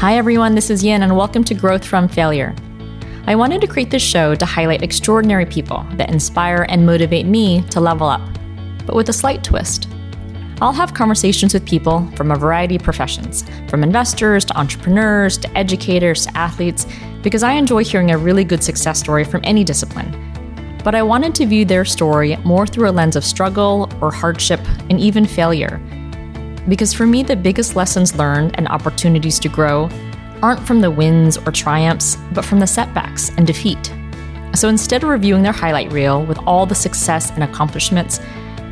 Hi, everyone, this is Yin, and welcome to Growth from Failure. I wanted to create this show to highlight extraordinary people that inspire and motivate me to level up, but with a slight twist. I'll have conversations with people from a variety of professions, from investors to entrepreneurs to educators to athletes, because I enjoy hearing a really good success story from any discipline. But I wanted to view their story more through a lens of struggle or hardship and even failure. Because for me, the biggest lessons learned and opportunities to grow aren't from the wins or triumphs, but from the setbacks and defeat. So instead of reviewing their highlight reel with all the success and accomplishments,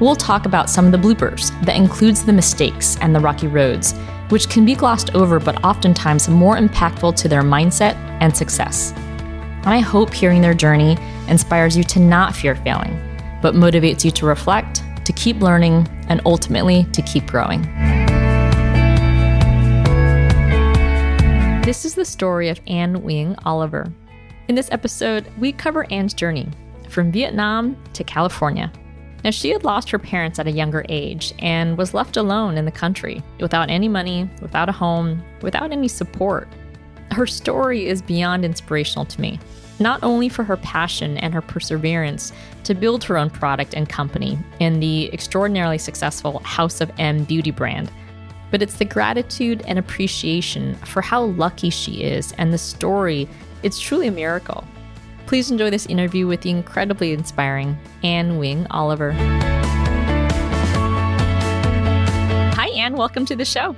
we'll talk about some of the bloopers that includes the mistakes and the rocky roads, which can be glossed over but oftentimes more impactful to their mindset and success. I hope hearing their journey inspires you to not fear failing, but motivates you to reflect, to keep learning, and ultimately to keep growing. This is the story of Anne Nguyen Oliver. In this episode, we cover Anne's journey from Vietnam to California. Now, she had lost her parents at a younger age and was left alone in the country without any money, without a home, without any support. Her story is beyond inspirational to me, not only for her passion and her perseverance to build her own product and company in the extraordinarily successful House of M beauty brand, but it's the gratitude and appreciation for how lucky she is and the story. It's truly a miracle. Please enjoy this interview with the incredibly inspiring Anne Nguyen Oliver. Hi, Anne. Welcome to the show.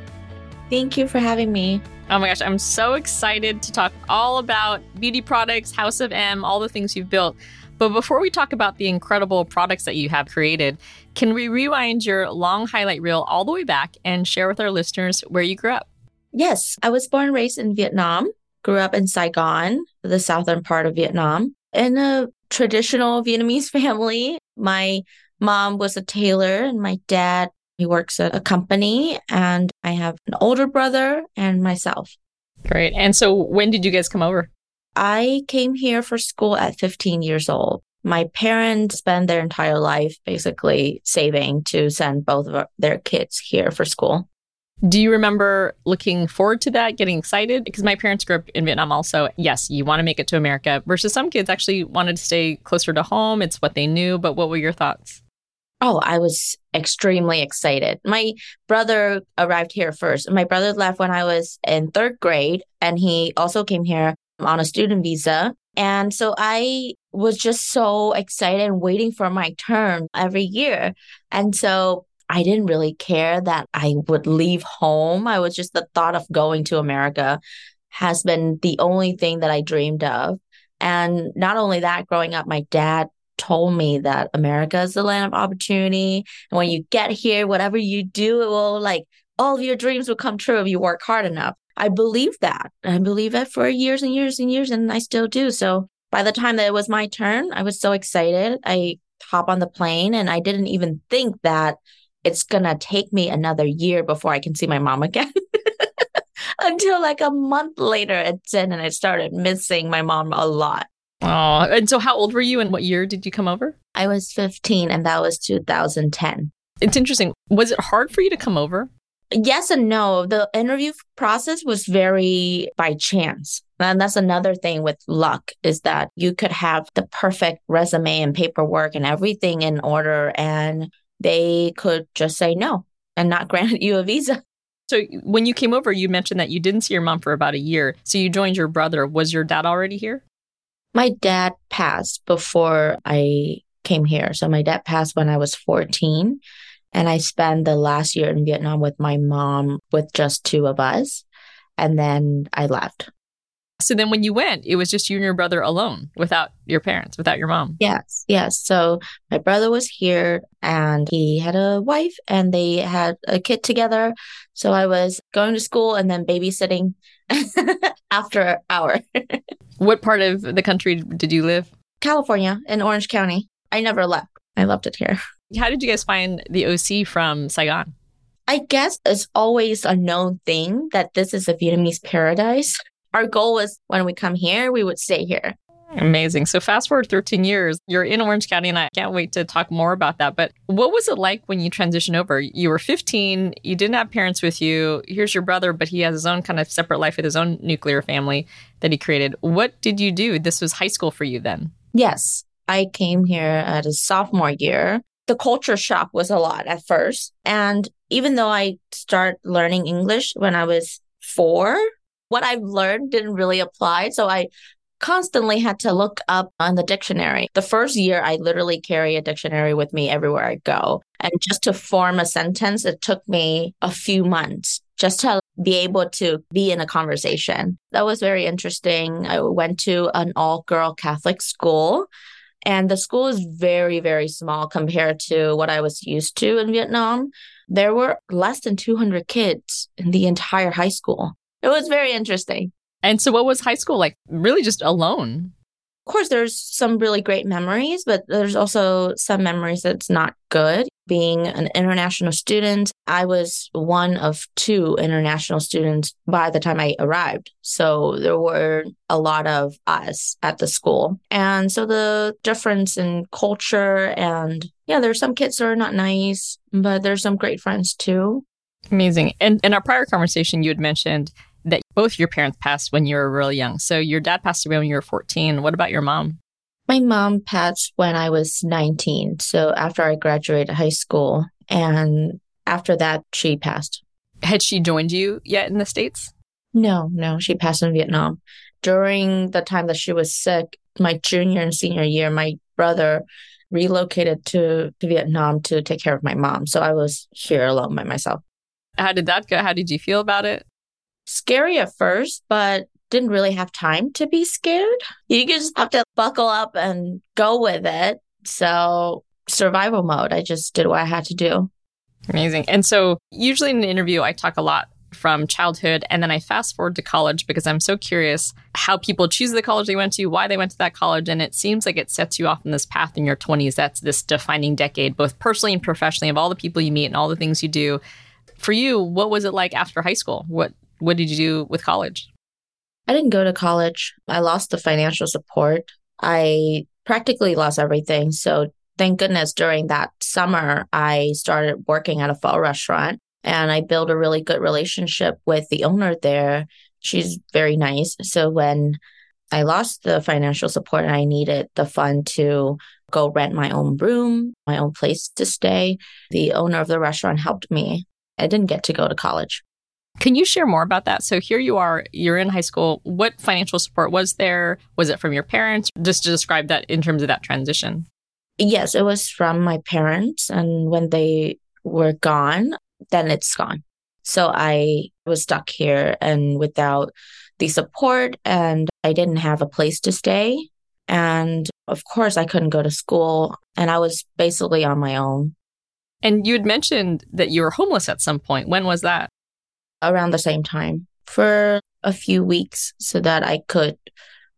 Thank you for having me. Oh my gosh, I'm so excited to talk all about beauty products, House of M, all the things you've built. But before we talk about the incredible products that you have created, can we rewind your long highlight reel all the way back and share with our listeners where you grew up? Yes, I was born and raised in Vietnam grew up in Saigon, the southern part of Vietnam, in a traditional Vietnamese family. My mom was a tailor and my dad, he works at a company and I have an older brother and myself. Great. And so when did you guys come over? I came here for school at 15 years old. My parents spent their entire life basically saving to send both of their kids here for school. Do you remember looking forward to that, getting excited? Because my parents grew up in Vietnam also. Yes, you want to make it to America, versus some kids actually wanted to stay closer to home. It's what they knew. But what were your thoughts? Oh, I was extremely excited. My brother arrived here first. My brother left when I was in third grade, and he also came here on a student visa. And so I was just so excited and waiting for my turn every year. And so I didn't really care that I would leave home. I was just the thought of going to America has been the only thing that I dreamed of. And not only that, growing up, my dad told me that America is the land of opportunity. And when you get here, whatever you do, it will like all of your dreams will come true if you work hard enough. I believe that. I believe it for years and years and years, and I still do. So by the time that it was my turn, I was so excited. I hop on the plane and I didn't even think that it's gonna take me another year before I can see my mom again. Until like a month later, it's in and I started missing my mom a lot. Oh, and so how old were you and what year did you come over? I was 15 and that was 2010. It's interesting. Was it hard for you to come over? Yes and no. The interview process was very by chance. And that's another thing with luck is that you could have the perfect resume and paperwork and everything in order and they could just say no and not grant you a visa. So when you came over, you mentioned that you didn't see your mom for about a year. So you joined your brother. Was your dad already here? My dad passed before I came here. So my dad passed when I was 14. And I spent the last year in Vietnam with my mom with just two of us. And then I left. So then when you went, it was just you and your brother alone without your parents, without your mom. Yes, yes. So my brother was here and he had a wife and they had a kid together. So I was going to school and then babysitting after hour. what part of the country did you live? California in Orange County. I never left. I loved it here. How did you guys find the OC from Saigon? I guess it's always a known thing that this is a Vietnamese paradise our goal was when we come here, we would stay here. Amazing. So, fast forward 13 years, you're in Orange County, and I can't wait to talk more about that. But what was it like when you transitioned over? You were 15, you didn't have parents with you. Here's your brother, but he has his own kind of separate life with his own nuclear family that he created. What did you do? This was high school for you then. Yes. I came here at a sophomore year. The culture shock was a lot at first. And even though I started learning English when I was four, what I've learned didn't really apply. So I constantly had to look up on the dictionary. The first year, I literally carry a dictionary with me everywhere I go. And just to form a sentence, it took me a few months just to be able to be in a conversation. That was very interesting. I went to an all girl Catholic school. And the school is very, very small compared to what I was used to in Vietnam. There were less than 200 kids in the entire high school. It was very interesting. And so, what was high school like? Really, just alone? Of course, there's some really great memories, but there's also some memories that's not good. Being an international student, I was one of two international students by the time I arrived. So there were a lot of us at the school. And so the difference in culture and yeah, there's some kids that are not nice, but there's some great friends too. Amazing. And in our prior conversation, you had mentioned that both your parents passed when you were really young. So your dad passed away when you were 14. What about your mom? My mom passed when I was 19. So after I graduated high school. And after that, she passed. Had she joined you yet in the States? No, no. She passed in Vietnam. During the time that she was sick, my junior and senior year, my brother relocated to, to Vietnam to take care of my mom. So I was here alone by myself. How did that go? How did you feel about it? Scary at first, but didn't really have time to be scared. You just have to buckle up and go with it. So, survival mode, I just did what I had to do. Amazing. And so, usually in an interview, I talk a lot from childhood and then I fast forward to college because I'm so curious how people choose the college they went to, why they went to that college. And it seems like it sets you off in this path in your 20s. That's this defining decade, both personally and professionally, of all the people you meet and all the things you do. For you, what was it like after high school? What what did you do with college? I didn't go to college. I lost the financial support. I practically lost everything. So thank goodness during that summer, I started working at a pho restaurant and I built a really good relationship with the owner there. She's very nice. So when I lost the financial support and I needed the fund to go rent my own room, my own place to stay, the owner of the restaurant helped me. I didn't get to go to college. Can you share more about that? So here you are, you're in high school. What financial support was there? Was it from your parents? Just to describe that in terms of that transition. Yes, it was from my parents. And when they were gone, then it's gone. So I was stuck here and without the support, and I didn't have a place to stay. And of course, I couldn't go to school, and I was basically on my own. And you had mentioned that you were homeless at some point. When was that? Around the same time for a few weeks so that I could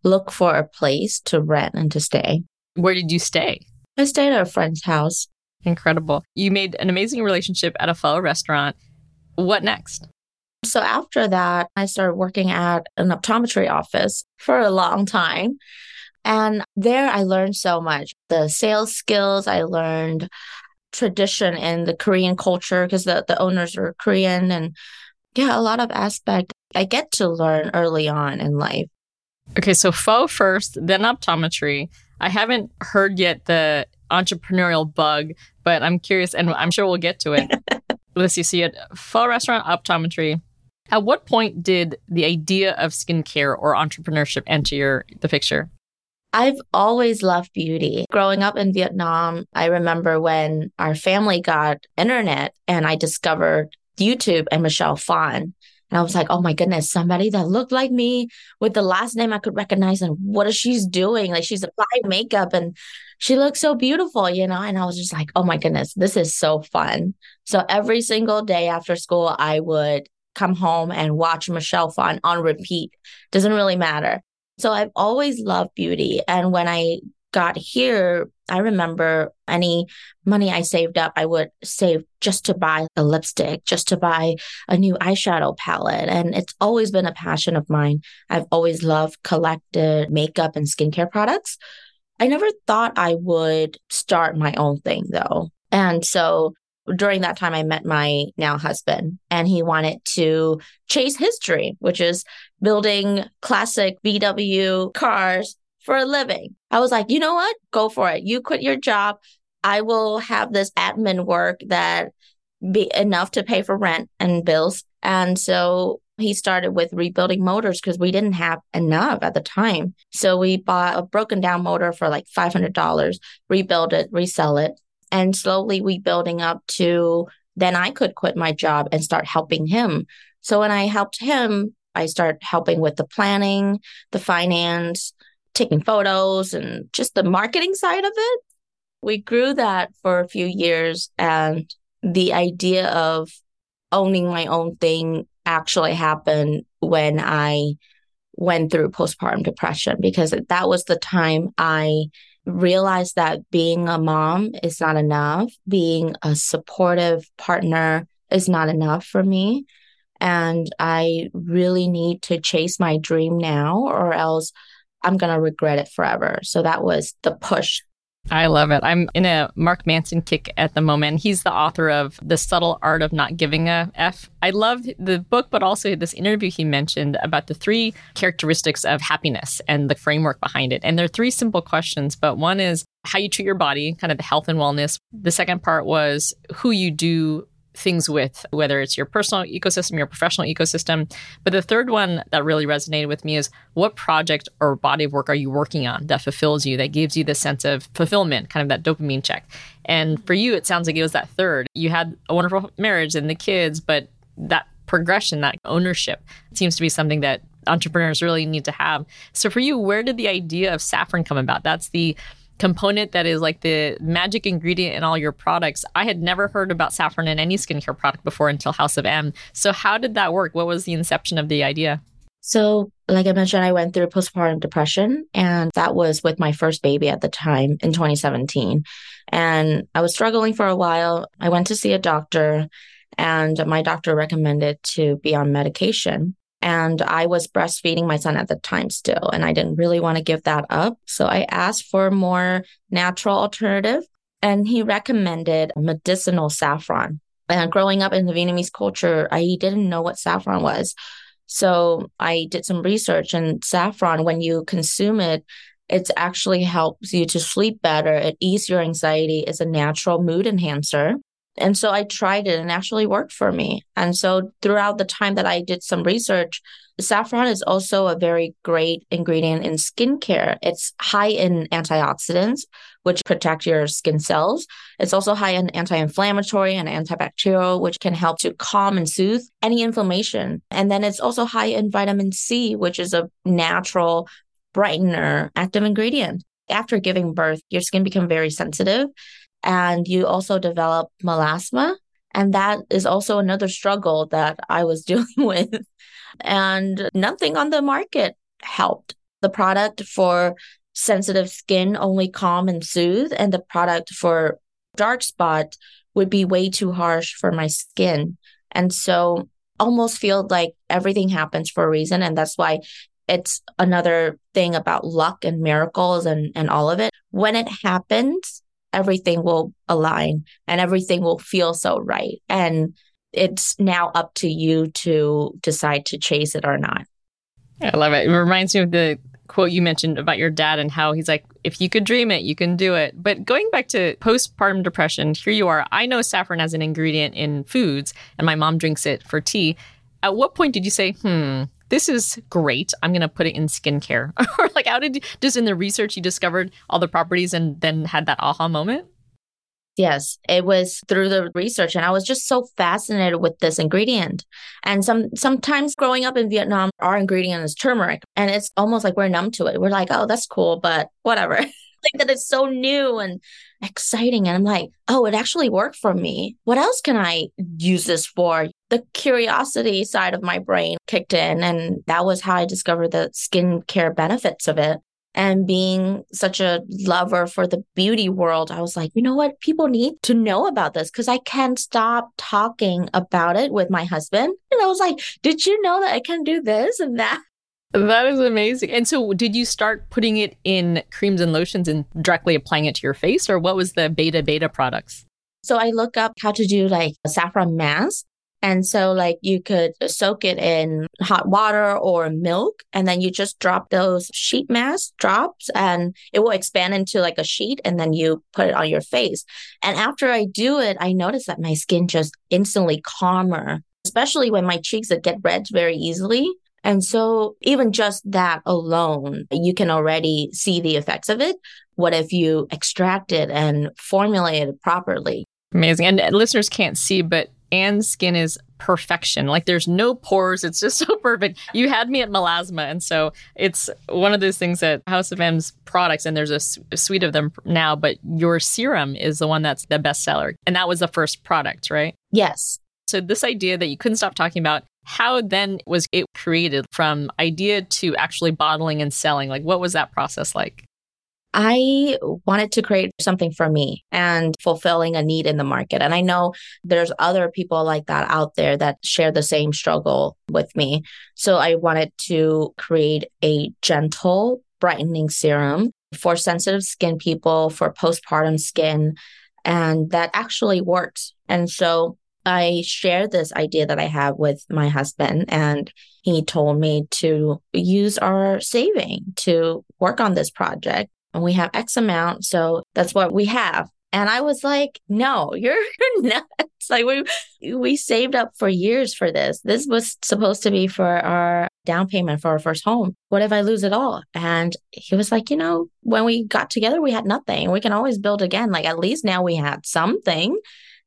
look for a place to rent and to stay. Where did you stay? I stayed at a friend's house. Incredible. You made an amazing relationship at a pho restaurant. What next? So after that, I started working at an optometry office for a long time. And there I learned so much the sales skills, I learned tradition in the Korean culture because the, the owners are Korean and yeah, a lot of aspect I get to learn early on in life. Okay, so pho first, then optometry. I haven't heard yet the entrepreneurial bug, but I'm curious and I'm sure we'll get to it. Let's see, so you had pho restaurant, optometry. At what point did the idea of skincare or entrepreneurship enter your the picture? I've always loved beauty. Growing up in Vietnam, I remember when our family got internet and I discovered YouTube and Michelle Phan. And I was like, oh my goodness, somebody that looked like me with the last name I could recognize. And what is she doing? Like she's applied makeup and she looks so beautiful, you know? And I was just like, oh my goodness, this is so fun. So every single day after school, I would come home and watch Michelle Phan on repeat. Doesn't really matter. So I've always loved beauty. And when I got here, I remember any money I saved up, I would save just to buy a lipstick, just to buy a new eyeshadow palette. And it's always been a passion of mine. I've always loved collected makeup and skincare products. I never thought I would start my own thing though. And so during that time, I met my now husband, and he wanted to chase his dream, which is building classic VW cars for a living. I was like, you know what? Go for it. You quit your job. I will have this admin work that be enough to pay for rent and bills. And so he started with rebuilding motors because we didn't have enough at the time. So we bought a broken down motor for like $500, rebuild it, resell it. And slowly we building up to then I could quit my job and start helping him. So when I helped him, I start helping with the planning, the finance, taking photos and just the marketing side of it. We grew that for a few years and the idea of owning my own thing actually happened when I went through postpartum depression because that was the time I realized that being a mom is not enough, being a supportive partner is not enough for me. And I really need to chase my dream now, or else I'm going to regret it forever. So that was the push I love it. I'm in a Mark Manson kick at the moment. He's the author of The Subtle Art of Not Giving a F. I love the book, but also this interview he mentioned about the three characteristics of happiness and the framework behind it. And there are three simple questions, but one is how you treat your body, kind of the health and wellness. The second part was who you do things with, whether it's your personal ecosystem, your professional ecosystem. But the third one that really resonated with me is what project or body of work are you working on that fulfills you, that gives you the sense of fulfillment, kind of that dopamine check. And for you, it sounds like it was that third. You had a wonderful marriage and the kids, but that progression, that ownership seems to be something that entrepreneurs really need to have. So for you, where did the idea of saffron come about? That's the component that is like the magic ingredient in all your products. I had never heard about saffron in any skincare product before until House of M. So, how did that work? What was the inception of the idea? So, like I mentioned, I went through postpartum depression, and that was with my first baby at the time in 2017. And I was struggling for a while. I went to see a doctor, and my doctor recommended to be on medication. And I was breastfeeding my son at the time still, and I didn't really want to give that up. So I asked for a more natural alternative, and he recommended medicinal saffron. And growing up in the Vietnamese culture, I didn't know what saffron was. So I did some research, and saffron, when you consume it, it actually helps you to sleep better. It eases your anxiety. It's a natural mood enhancer. And so I tried it and it actually worked for me. And so throughout the time that I did some research, saffron is also a very great ingredient in skincare. It's high in antioxidants, which protect your skin cells. It's also high in anti-inflammatory and antibacterial, which can help to calm and soothe any inflammation. And then it's also high in vitamin C, which is a natural brightener active ingredient. After giving birth, your skin becomes very sensitive and you also develop melasma. And that is also another struggle that I was dealing with. And nothing on the market helped. The product for sensitive skin only calm and soothe, and the product for dark spot would be way too harsh for my skin. And so almost feel like everything happens for a reason. And that's why it's another thing about luck and miracles and, and all of it. When it happens, everything will align and everything will feel so right. And it's now up to you to decide to chase it or not. I love it. It reminds me of the quote you mentioned about your dad and how he's like, if you could dream it, you can do it. But going back to postpartum depression, here you are. I know saffron as an ingredient in foods, and my mom drinks it for tea. At what point did you say, hmm, this is great. I'm going to put it in skincare. or like, how did you, just in the research you discovered all the properties and then had that aha moment? Yes, it was through the research and I was just so fascinated with this ingredient. And some sometimes growing up in Vietnam, our ingredient is turmeric and it's almost like we're numb to it. We're like, "Oh, that's cool, but whatever." like that it's so new and exciting and I'm like, "Oh, it actually worked for me. What else can I use this for?" The curiosity side of my brain kicked in. And that was how I discovered the skincare benefits of it. and being such a lover for the beauty world, I was like, you know what? People need to know about this because I can't stop talking about it with my husband. And I was like, did you know that I can do this and that? That is amazing. And so, did you start putting it in creams and lotions and directly applying it to your face, or what was the beta beta products? So, I look up how to do like a saffron mask and so like you could soak it in hot water or milk and then you just drop those sheet mask drops and it will expand into like a sheet and then you put it on your face. And after I do it, I notice that my skin just instantly calmer, especially when my cheeks get red very easily. And so even just that alone, you can already see the effects of it. What if you extract it and formulate it properly? Amazing. And uh, listeners can't see, but Anne's skin is perfection. Like there's no pores. It's just so perfect. You had me at melasma. And so it's one of those things that House of M's products, and there's a, a suite of them now, but your serum is the one that's the best seller. And that was the first product, right? Yes. So this idea that you couldn't stop talking about, how then was it created from idea to actually bottling and selling? Like what was that process like? I wanted to create something for me and fulfilling a need in the market. And I know there's other people like that out there that share the same struggle with me. So I wanted to create a gentle brightening serum for sensitive skin people, for postpartum skin, and that actually works. And so I shared this idea that I have with my husband, and he told me to use our saving to work on this project and we have X amount. So that's what we have. And I was like, no, you're nuts. Like we, we saved up for years for this. This was supposed to be for our down payment for our first home. What if I lose it all? And he was like, you know, when we got together, we had nothing. We can always build again. Like at least now we had something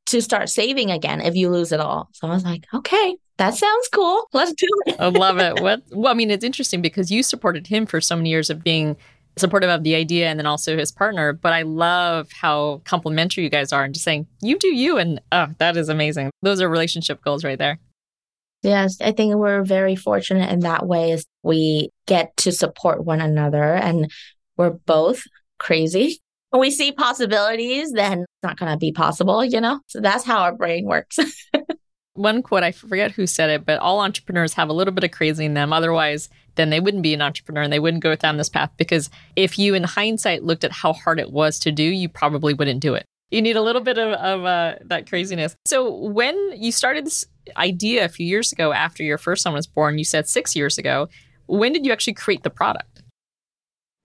to start saving again if you lose it all. So I was like, okay, that sounds cool. Let's do it. I love it. What well, I mean, it's interesting because you supported him for so many years of being supportive of the idea and then also his partner. But I love how complimentary you guys are and just saying, you do you. And oh, that is amazing. Those are relationship goals right there. Yes, I think we're very fortunate in that way is we get to support one another and we're both crazy. When we see possibilities, then it's not going to be possible, you know? So that's how our brain works. One quote, I forget who said it, but all entrepreneurs have a little bit of crazy in them. Otherwise, then they wouldn't be an entrepreneur and they wouldn't go down this path because if you in hindsight looked at how hard it was to do you probably wouldn't do it. You need a little bit of, of uh, that craziness. So when you started this idea a few years ago after your first son was born you said six years ago when did you actually create the product?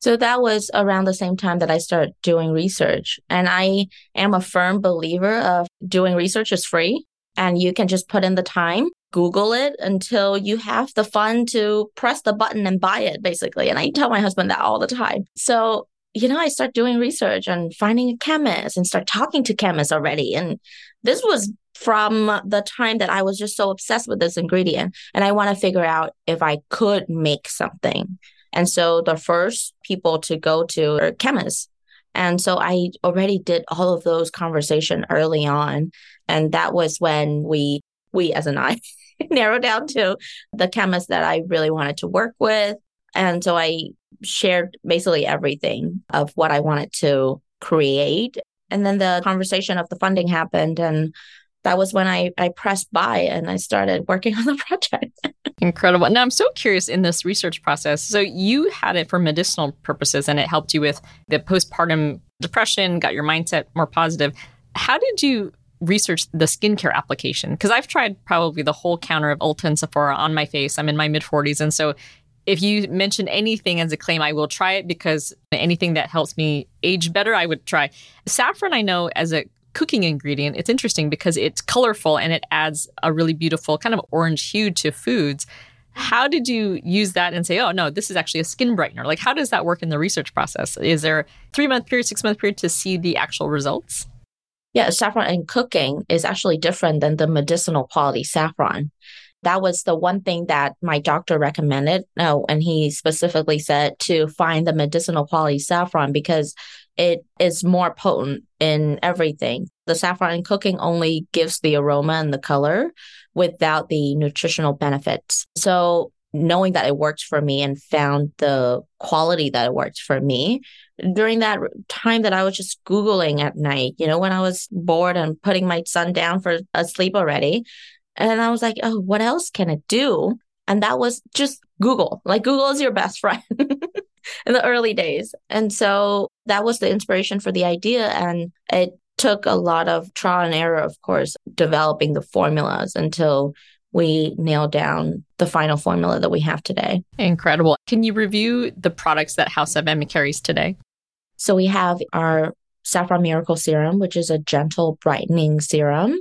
So that was around the same time that I started doing research. And I am a firm believer of doing research is free and you can just put in the time Google it until you have the fun to press the button and buy it, basically. And I tell my husband that all the time. So, you know, I start doing research and finding a chemist and start talking to chemists already. And this was from the time that I was just so obsessed with this ingredient. And I want to figure out if I could make something. And so the first people to go to are chemists. And so I already did all of those conversation early on. And that was when we, we as an I narrowed down to the chemist that I really wanted to work with. And so I shared basically everything of what I wanted to create. And then the conversation of the funding happened. And that was when I, I pressed buy and I started working on the project. Incredible. Now, I'm so curious in this research process. So, you had it for medicinal purposes and it helped you with the postpartum depression, got your mindset more positive. How did you research the skincare application because I've tried probably the whole counter of Ulta and Sephora on my face. I'm in my mid 40s. And so if you mention anything as a claim, I will try it because anything that helps me age better, I would try. Saffron, I know as a cooking ingredient, it's interesting because it's colorful and it adds a really beautiful kind of orange hue to foods. How did you use that and say, oh, no, this is actually a skin brightener? Like, how does that work in the research process? Is there a three month period, six month period to see the actual results? Yeah, saffron in cooking is actually different than the medicinal quality saffron. That was the one thing that my doctor recommended. No, and he specifically said to find the medicinal quality saffron because it is more potent in everything. The saffron in cooking only gives the aroma and the color without the nutritional benefits. So knowing that it worked for me and found the quality that it worked for me during that time that I was just Googling at night, you know, when I was bored and putting my son down for asleep already. And I was like, oh, what else can it do? And that was just Google. Like Google is your best friend in the early days. And so that was the inspiration for the idea. And it took a lot of trial and error, of course, developing the formulas until we nailed down the final formula that we have today. Incredible. Can you review the products that House of M carries today? So we have our Saffron Miracle Serum, which is a gentle brightening serum.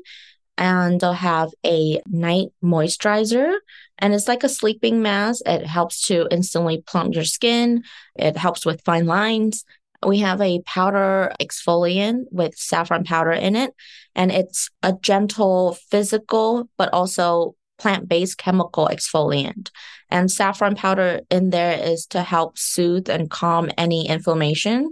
And they'll have a night moisturizer, and it's like a sleeping mask. It helps to instantly plump your skin. It helps with fine lines. We have a powder exfoliant with saffron powder in it, and it's a gentle physical, but also plant based chemical exfoliant. And saffron powder in there is to help soothe and calm any inflammation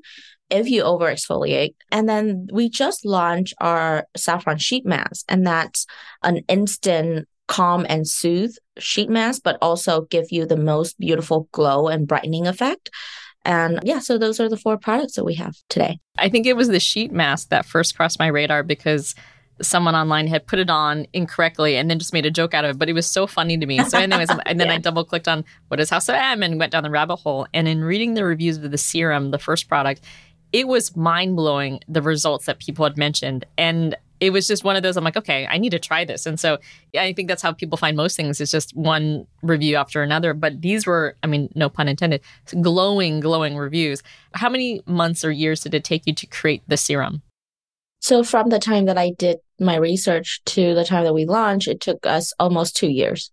if you over exfoliate. And then we just launched our saffron sheet mask, and that's an instant calm and soothe sheet mask, but also give you the most beautiful glow and brightening effect. And yeah, so those are the four products that we have today. I think it was the sheet mask that first crossed my radar because someone online had put it on incorrectly and then just made a joke out of it. But it was so funny to me. So, anyways, and then yeah. I double clicked on what is House of M and went down the rabbit hole. And in reading the reviews of the serum, the first product, it was mind blowing the results that people had mentioned. And it was just one of those I'm like, okay, I need to try this. And so I think that's how people find most things is just one review after another. But these were, I mean, no pun intended, glowing, glowing reviews. How many months or years did it take you to create the serum? So from the time that I did my research to the time that we launched, it took us almost two years.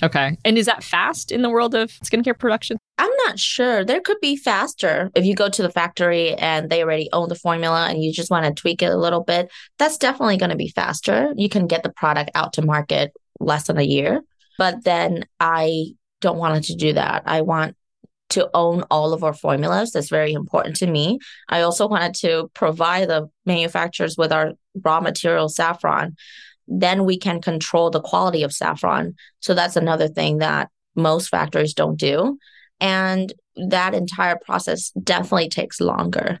Okay. And is that fast in the world of skincare production? I'm not sure. There could be faster if you go to the factory and they already own the formula and you just want to tweak it a little bit. That's definitely going to be faster. You can get the product out to market less than a year. But then I don't want it to do that. I want to own all of our formulas. That's very important to me. I also wanted to provide the manufacturers with our raw material saffron. Then we can control the quality of saffron. So that's another thing that most factories don't do. And that entire process definitely takes longer.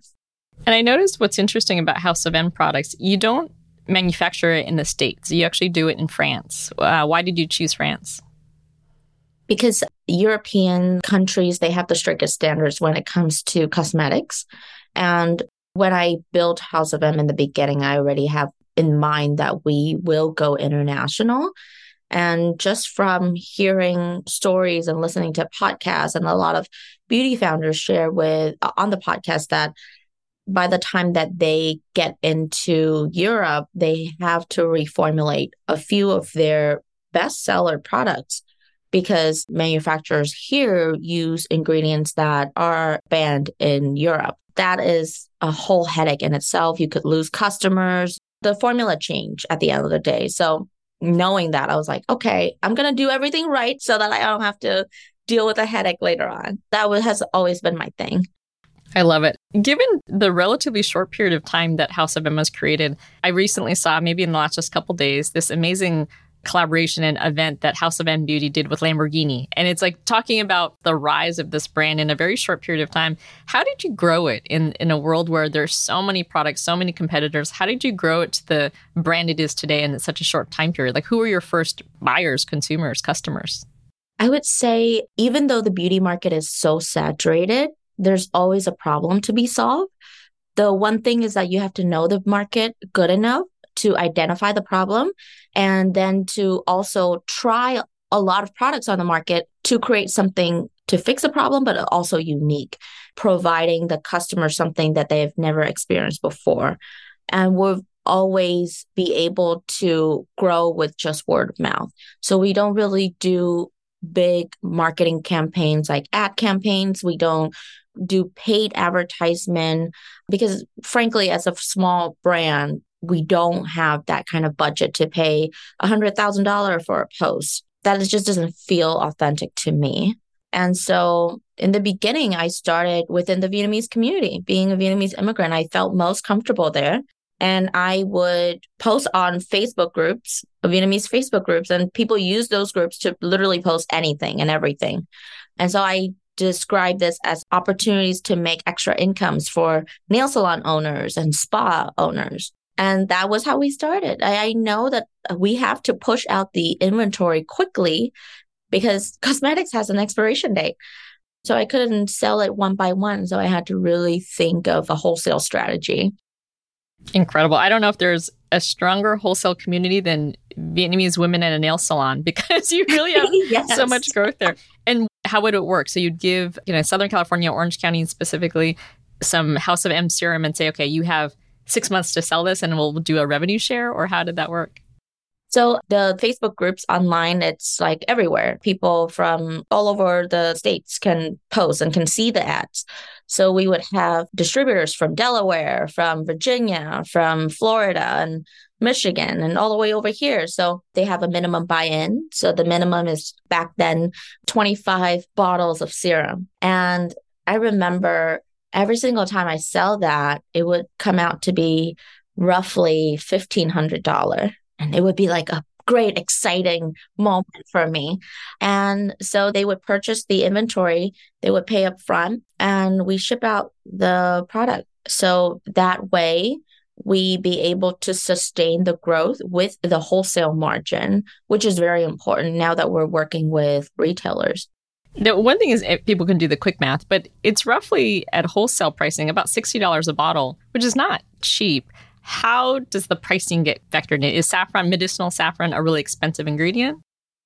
And I noticed what's interesting about House of M products, you don't manufacture it in the States. You actually do it in France. Uh, why did you choose France? Because European countries they have the strictest standards when it comes to cosmetics. And when I built House of M in the beginning, I already have in mind that we will go international. And just from hearing stories and listening to podcasts, and a lot of beauty founders share with on the podcast that by the time that they get into Europe, they have to reformulate a few of their bestseller products because manufacturers here use ingredients that are banned in Europe. That is a whole headache in itself. You could lose customers. The formula change at the end of the day. So knowing that, I was like, okay, I'm going to do everything right so that I don't have to deal with a headache later on. That has always been my thing. I love it. Given the relatively short period of time that House of M was created, I recently saw, maybe in the last just couple days, this amazing collaboration and event that House of M Beauty did with Lamborghini. And it's like talking about the rise of this brand in a very short period of time. How did you grow it in, in a world where there's so many products, so many competitors? How did you grow it to the brand it is today in such a short time period? Like, who were your first buyers, consumers, customers? I would say, even though the beauty market is so saturated, there's always a problem to be solved. The one thing is that you have to know the market good enough to identify the problem and then to also try a lot of products on the market to create something to fix a problem, but also unique, providing the customer something that they've never experienced before. And we'll always be able to grow with just word of mouth. So we don't really do big marketing campaigns like ad campaigns. We don't do paid advertisement because frankly as a small brand we don't have that kind of budget to pay a hundred thousand dollar for a post. That just doesn't feel authentic to me. And so in the beginning, I started within the Vietnamese community. Being a Vietnamese immigrant, I felt most comfortable there. and I would post on Facebook groups, Vietnamese Facebook groups, and people use those groups to literally post anything and everything. And so I describe this as opportunities to make extra incomes for nail salon owners and spa owners. And that was how we started. I, I know that we have to push out the inventory quickly because cosmetics has an expiration date. So I couldn't sell it one by one. So I had to really think of a wholesale strategy. Incredible. I don't know if there's a stronger wholesale community than Vietnamese women at a nail salon because you really have yes. so much growth there. And how would it work? So you'd give, you know, Southern California, Orange County specifically, some House of M serum and say, okay, you have six months to sell this and we'll do a revenue share? Or how did that work? So the Facebook groups online, it's like everywhere. People from all over the states can post and can see the ads. So we would have distributors from Delaware, from Virginia, from Florida and Michigan and all the way over here. So they have a minimum buy in. So the minimum is back then 25 bottles of serum. And I remember every single time I sell that, it would come out to be roughly $1,500 and it would be like a great, exciting moment for me. And so they would purchase the inventory, they would pay up front, and we ship out the product. So that way, we be able to sustain the growth with the wholesale margin, which is very important now that we're working with retailers. The one thing is eh, people can do the quick math, but it's roughly at wholesale pricing about $60 a bottle, which is not cheap. How does the pricing get factored in? Is saffron, medicinal saffron, a really expensive ingredient?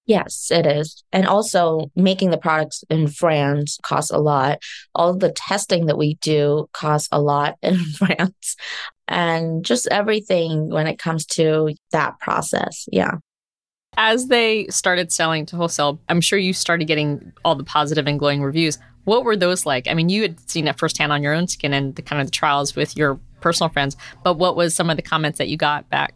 Yes, it is. And also making the products in France costs a lot. All the testing that we do costs a lot in France. And just everything when it comes to that process. Yeah. As they started selling to wholesale, I'm sure you started getting all the positive and glowing reviews. What were those like? I mean, you had seen it firsthand on your own skin and the kind of the trials with your personal friends, but what was some of the comments that you got back?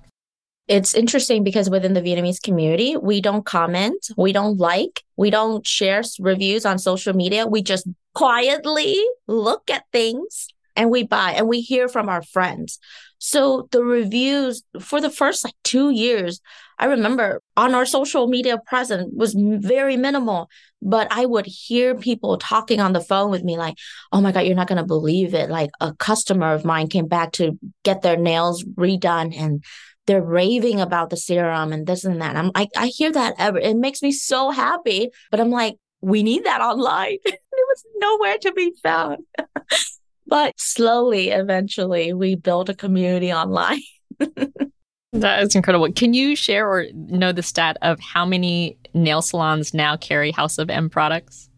It's interesting because within the Vietnamese community, we don't comment, we don't like, we don't share reviews on social media. We just quietly look at things and we buy and we hear from our friends. So the reviews for the first like two years, I remember on our social media presence was very minimal, but I would hear people talking on the phone with me like, "Oh my god, you're not going to believe it. Like a customer of mine came back to get their nails redone and they're raving about the serum and this and that." I'm like I hear that ever. It makes me so happy, but I'm like, "We need that online." it was nowhere to be found. but slowly eventually we built a community online. That is incredible. Can you share or know the stat of how many nail salons now carry House of M products?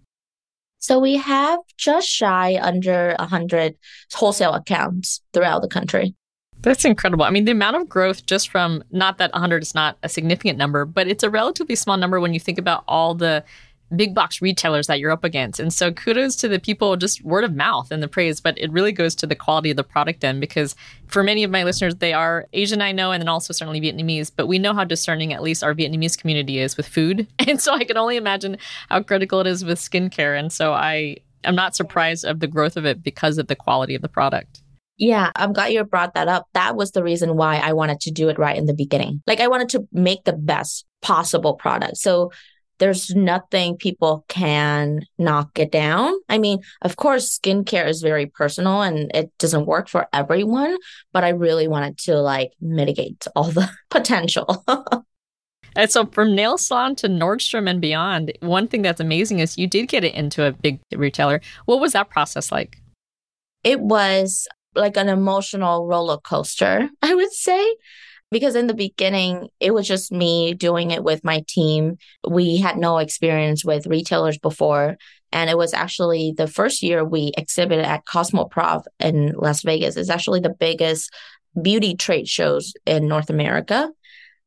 So we have just shy under 100 wholesale accounts throughout the country. That's incredible. I mean, the amount of growth just from not that 100 is not a significant number, but it's a relatively small number when you think about all the big box retailers that you're up against. And so kudos to the people, just word of mouth and the praise, but it really goes to the quality of the product then, because for many of my listeners, they are Asian, I know, and then also certainly Vietnamese, but we know how discerning at least our Vietnamese community is with food. And so I can only imagine how critical it is with skincare. And so I am not surprised of the growth of it because of the quality of the product. Yeah, I'm glad you brought that up. That was the reason why I wanted to do it right in the beginning. Like I wanted to make the best possible product. So there's nothing people can knock it down. I mean, of course, skincare is very personal and it doesn't work for everyone, but I really wanted to like mitigate all the potential. And so from nail salon to Nordstrom and beyond, one thing that's amazing is you did get it into a big retailer. What was that process like? It was like an emotional roller coaster, I would say because in the beginning it was just me doing it with my team. We had no experience with retailers before. And it was actually the first year we exhibited at cosmoprof in las vegas. It's actually the biggest beauty trade shows in north america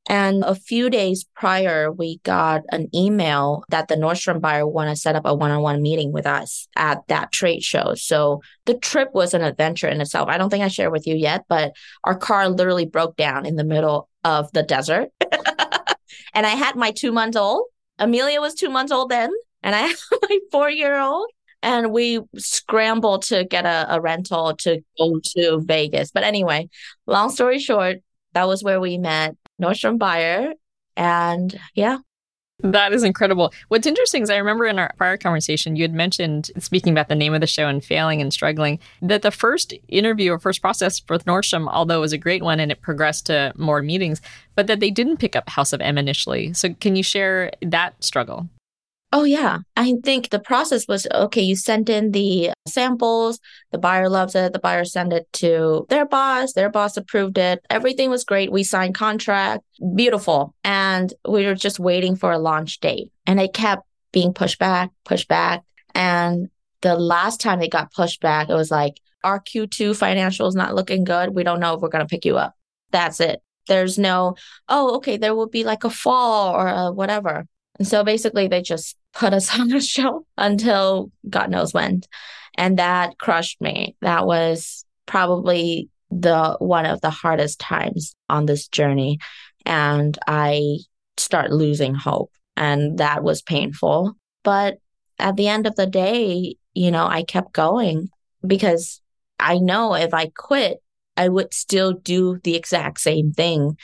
and a few days prior, we got an email that the Nordstrom buyer want to set up a one-on-one meeting with us at that trade show. So the trip was an adventure in itself. I don't think I shared with you yet, but our car literally broke down in the middle of the desert. and I had my two months old. Amelia was two months old then, and I had my four-year-old. And we scrambled to get a, a rental to go to Vegas. But anyway, long story short, that was where we met Nordstrom buyer. And yeah, that is incredible. What's interesting is I remember in our prior conversation, you had mentioned, speaking about the name of the show and failing and struggling, that the first interview or first process for Nordstrom, although it was a great one and it progressed to more meetings, but that they didn't pick up House of M initially. So can you share that struggle? Oh, yeah. I think the process was okay, you sent in the samples, the buyer loves it, the buyer sent it to their boss, their boss approved it. Everything was great. We signed contract, beautiful. And we were just waiting for a launch date. And it kept being pushed back, pushed back. And the last time it got pushed back, it was like, our Q2 financial is not looking good. We don't know if we're going to pick you up. That's it. There's no, oh, okay, there will be like a fall or a whatever. And so basically, they just put us on the show until God knows when. And that crushed me. That was probably the one of the hardest times on this journey. And I start losing hope. And that was painful. But at the end of the day, you know, I kept going because I know if I quit, I would still do the exact same thing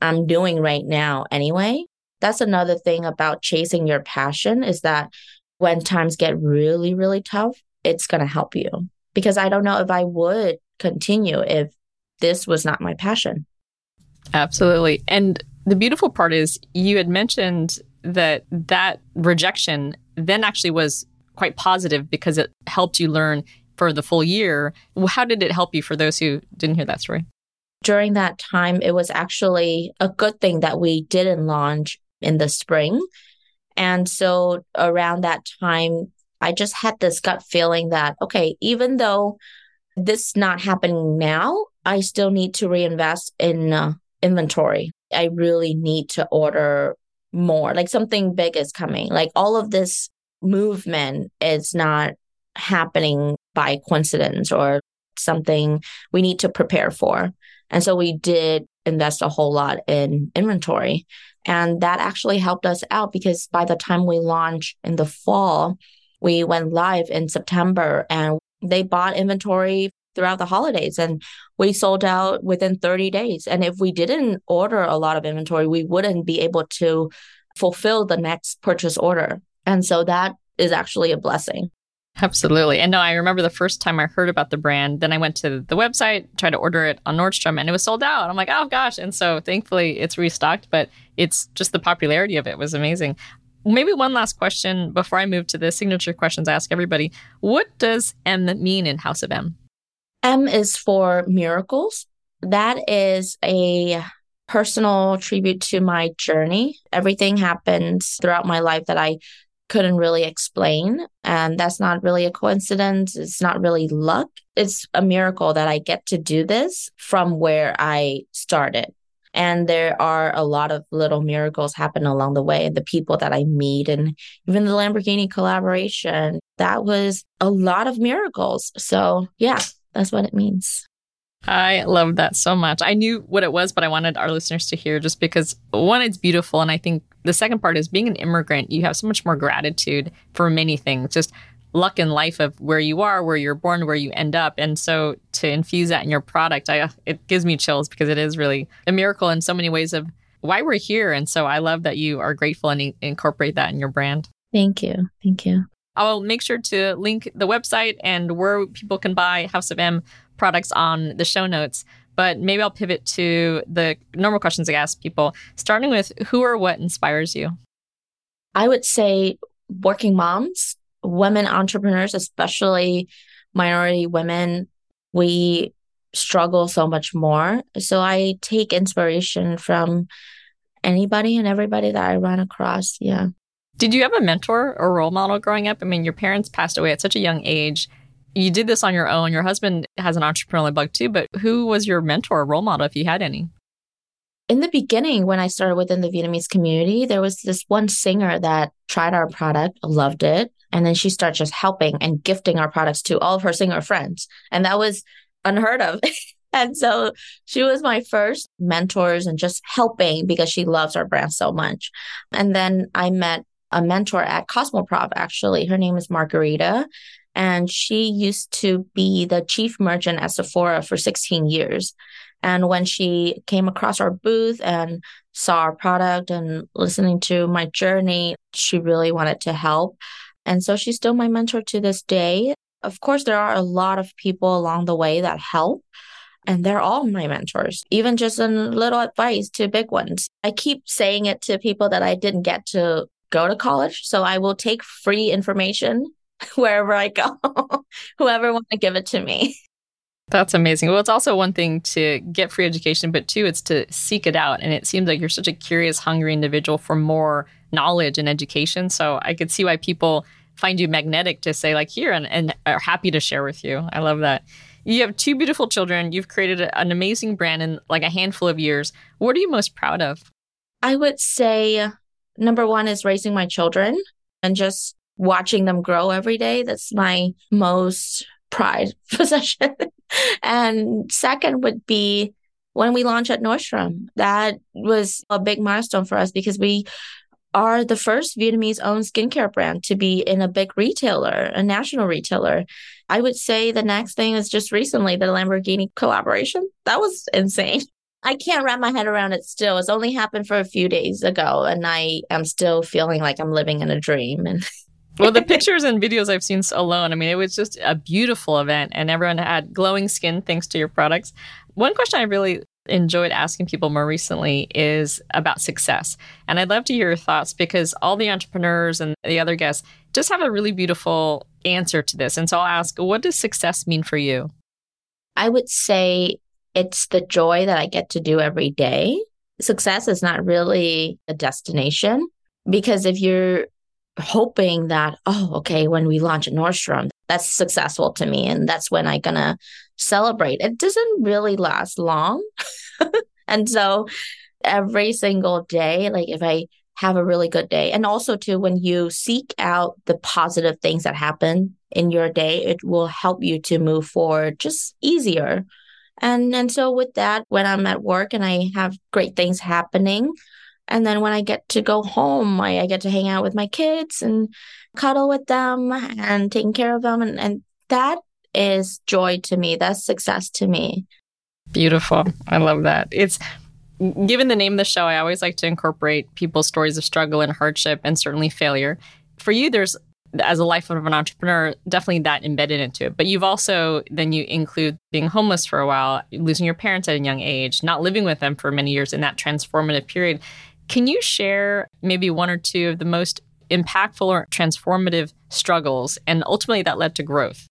I'm doing right now anyway that's another thing about chasing your passion is that when times get really, really tough, it's going to help you. Because I don't know if I would continue if this was not my passion. Absolutely. And the beautiful part is you had mentioned that that rejection then actually was quite positive because it helped you learn for the full year. How did it help you for those who didn't hear that story? During that time, it was actually a good thing that we didn't launch in the spring. And so around that time, I just had this gut feeling that, okay, even though this is not happening now, I still need to reinvest in uh, inventory. I really need to order more. Like something big is coming. Like all of this movement is not happening by coincidence or something we need to prepare for. And so we did invest a whole lot in inventory. And that actually helped us out because by the time we launched in the fall, we went live in September and they bought inventory throughout the holidays and we sold out within 30 days. And if we didn't order a lot of inventory, we wouldn't be able to fulfill the next purchase order. And so that is actually a blessing. Absolutely. And no, I remember the first time I heard about the brand, then I went to the website, tried to order it on Nordstrom, and it was sold out. I'm like, oh gosh. And so thankfully it's restocked, but it's just the popularity of it was amazing. Maybe one last question before I move to the signature questions I ask everybody. What does M mean in House of M? M is for miracles. That is a personal tribute to my journey. Everything happens throughout my life that I couldn't really explain. And that's not really a coincidence. It's not really luck. It's a miracle that I get to do this from where I started. And there are a lot of little miracles happen along the way. The people that I meet and even the Lamborghini collaboration, that was a lot of miracles. So, yeah, that's what it means. I love that so much. I knew what it was, but I wanted our listeners to hear just because one, it's beautiful. And I think the second part is being an immigrant, you have so much more gratitude for many things, just luck in life of where you are, where you're born, where you end up. And so to infuse that in your product, I, it gives me chills because it is really a miracle in so many ways of why we're here. And so I love that you are grateful and incorporate that in your brand. Thank you. Thank you. I'll make sure to link the website and where people can buy House of M products on the show notes. But maybe I'll pivot to the normal questions I ask people, starting with who or what inspires you? I would say working moms, women entrepreneurs, especially minority women. We struggle so much more. So I take inspiration from anybody and everybody that I run across. Yeah. Did you have a mentor or role model growing up? I mean, your parents passed away at such a young age you did this on your own. Your husband has an entrepreneurial bug too, but who was your mentor or role model if you had any? In the beginning, when I started within the Vietnamese community, there was this one singer that tried our product, loved it, and then she started just helping and gifting our products to all of her singer friends. And that was unheard of. and so she was my first mentors and just helping because she loves our brand so much. And then I met a mentor at Cosmoprof, actually. Her name is Margarita And she used to be the chief merchant at Sephora for 16 years. And when she came across our booth and saw our product and listening to my journey, she really wanted to help. And so she's still my mentor to this day. Of course, there are a lot of people along the way that help, and they're all my mentors, even just a little advice to big ones. I keep saying it to people that I didn't get to go to college. So I will take free information wherever I go, whoever want to give it to me. That's amazing. Well, it's also one thing to get free education, but two, it's to seek it out. And it seems like you're such a curious, hungry individual for more knowledge and education. So I could see why people find you magnetic to say, like, here, and, and are happy to share with you. I love that. You have two beautiful children. You've created an amazing brand in like a handful of years. What are you most proud of? I would say number one is raising my children and just watching them grow every day. That's my most pride possession. and second would be when we launched at Nordstrom. That was a big milestone for us because we are the first Vietnamese owned skincare brand to be in a big retailer, a national retailer. I would say the next thing is just recently the Lamborghini collaboration. That was insane. I can't wrap my head around it still. It's only happened for a few days ago, and I am still feeling like I'm living in a dream. And well, the pictures and videos I've seen alone, I mean, it was just a beautiful event, and everyone had glowing skin thanks to your products. One question I really enjoyed asking people more recently is about success. And I'd love to hear your thoughts because all the entrepreneurs and the other guests just have a really beautiful answer to this. And so I'll ask, what does success mean for you? I would say it's the joy that I get to do every day. Success is not really a destination because if you're hoping that, oh, okay, when we launch at Nordstrom, that's successful to me. And that's when I'm going to celebrate. It doesn't really last long. and so every single day, like if I have a really good day, and also too, when you seek out the positive things that happen in your day, it will help you to move forward just easier. And and so with that, when I'm at work and I have great things happening, and then when I get to go home, I, I get to hang out with my kids and cuddle with them and taking care of them. And, and that is joy to me. That's success to me. Beautiful. I love that. It's given the name of the show, I always like to incorporate people's stories of struggle and hardship and certainly failure. For you, there's as a life of an entrepreneur, definitely that embedded into it. But you've also then you include being homeless for a while, losing your parents at a young age, not living with them for many years in that transformative period. Can you share maybe one or two of the most impactful or transformative struggles and ultimately that led to growth?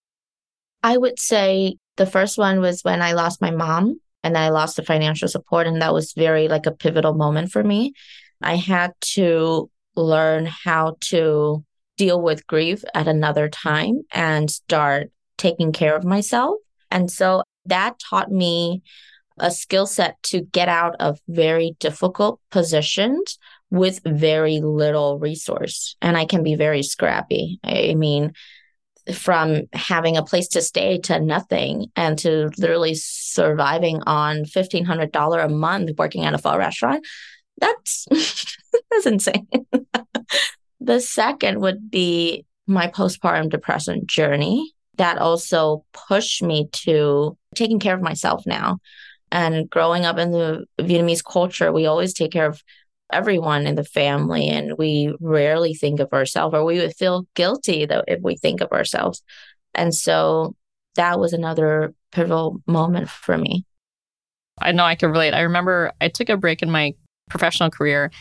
I would say the first one was when I lost my mom and I lost the financial support. And that was very like a pivotal moment for me. I had to learn how to deal with grief at another time and start taking care of myself. And so that taught me a skill set to get out of very difficult positions with very little resource. And I can be very scrappy. I mean, from having a place to stay to nothing and to literally surviving on $1,500 a month working at a pho restaurant, that's, that's insane. the second would be my postpartum depression journey that also pushed me to taking care of myself now. And growing up in the Vietnamese culture, we always take care of everyone in the family and we rarely think of ourselves or we would feel guilty though if we think of ourselves. And so that was another pivotal moment for me. I know I can relate. I remember I took a break in my professional career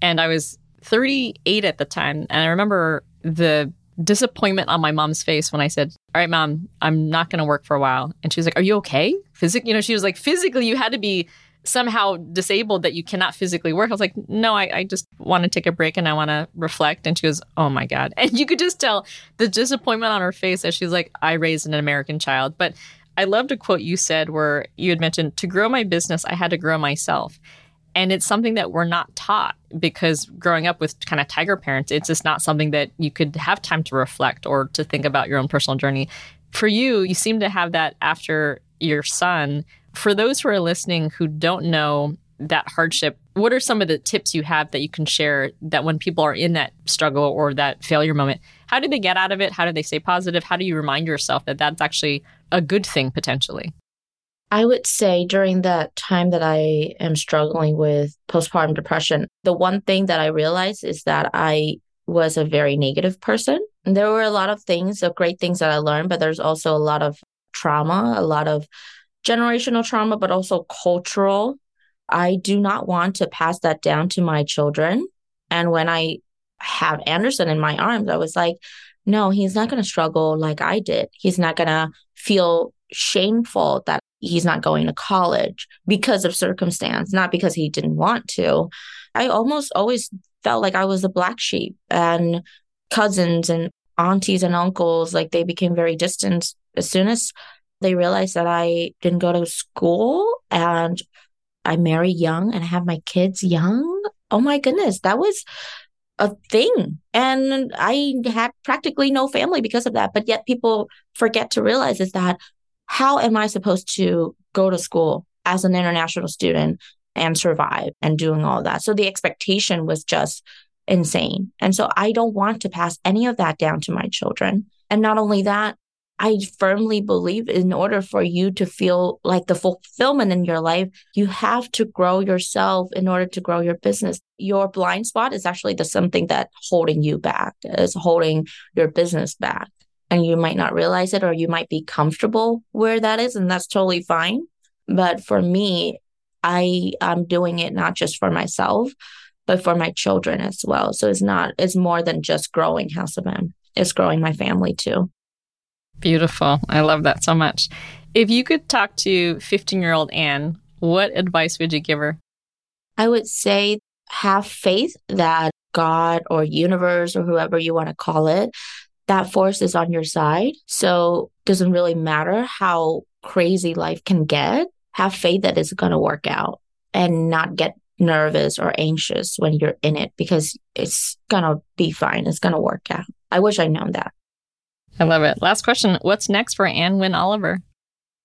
and I was 38 at the time. And I remember the disappointment on my mom's face when I said, All right, mom, I'm not going to work for a while. And she was like, Are you okay? Physically, you know, she was like, Physically, you had to be somehow disabled that you cannot physically work. I was like, No, I, I just want to take a break and I want to reflect. And she goes, Oh my God. And you could just tell the disappointment on her face as she's like, I raised an American child. But I loved a quote you said where you had mentioned, To grow my business, I had to grow myself. And it's something that we're not taught because growing up with kind of tiger parents, it's just not something that you could have time to reflect or to think about your own personal journey. For you, you seem to have that after your son. For those who are listening who don't know that hardship, what are some of the tips you have that you can share that when people are in that struggle or that failure moment, how do they get out of it? How do they stay positive? How do you remind yourself that that's actually a good thing potentially? I would say during that time that I am struggling with postpartum depression, the one thing that I realized is that I was a very negative person. There were a lot of things, of great things that I learned, but there's also a lot of trauma, a lot of generational trauma, but also cultural. I do not want to pass that down to my children. And when I have Anderson in my arms, I was like, no, he's not going to struggle like I did. He's not going to feel shameful that he's not going to college because of circumstance, not because he didn't want to. I almost always felt like I was the black sheep and cousins and aunties and uncles, like they became very distant as soon as they realized that I didn't go to school and I married young and have my kids young. Oh my goodness, that was a thing. And I had practically no family because of that. But yet people forget to realize is that how am I supposed to go to school as an international student and survive and doing all that? So the expectation was just insane. And so I don't want to pass any of that down to my children. And not only that, I firmly believe in order for you to feel like the fulfillment in your life, you have to grow yourself in order to grow your business. Your blind spot is actually the something that holding you back, is holding your business back. And you might not realize it or you might be comfortable where that is, and that's totally fine. But for me, I am doing it not just for myself, but for my children as well. So it's not, it's more than just growing House of M. It's growing my family too. Beautiful. I love that so much. If you could talk to 15 year old Anne, what advice would you give her? I would say have faith that God or universe or whoever you want to call it, that force is on your side. So doesn't really matter how crazy life can get. Have faith that it's going to work out and not get nervous or anxious when you're in it because it's going to be fine. It's going to work out. I wish I'd known that. I love it. Last question. What's next for Anne Nguyen Oliver?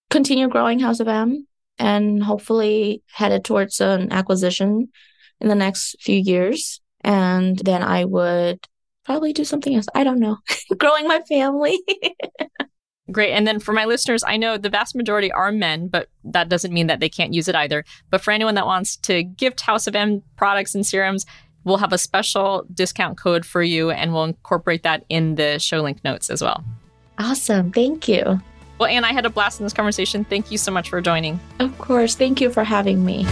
Continue growing House of M and hopefully headed towards an acquisition in the next few years. And then I would probably do something else. I don't know. growing my family. Great. And then for my listeners, I know the vast majority are men, but that doesn't mean that they can't use it either. But for anyone that wants to gift House of M products and serums, We'll have a special discount code for you and we'll incorporate that in the show link notes as well. Awesome. Thank you. Well, Anne, I had a blast in this conversation. Thank you so much for joining. Of course. Thank you for having me.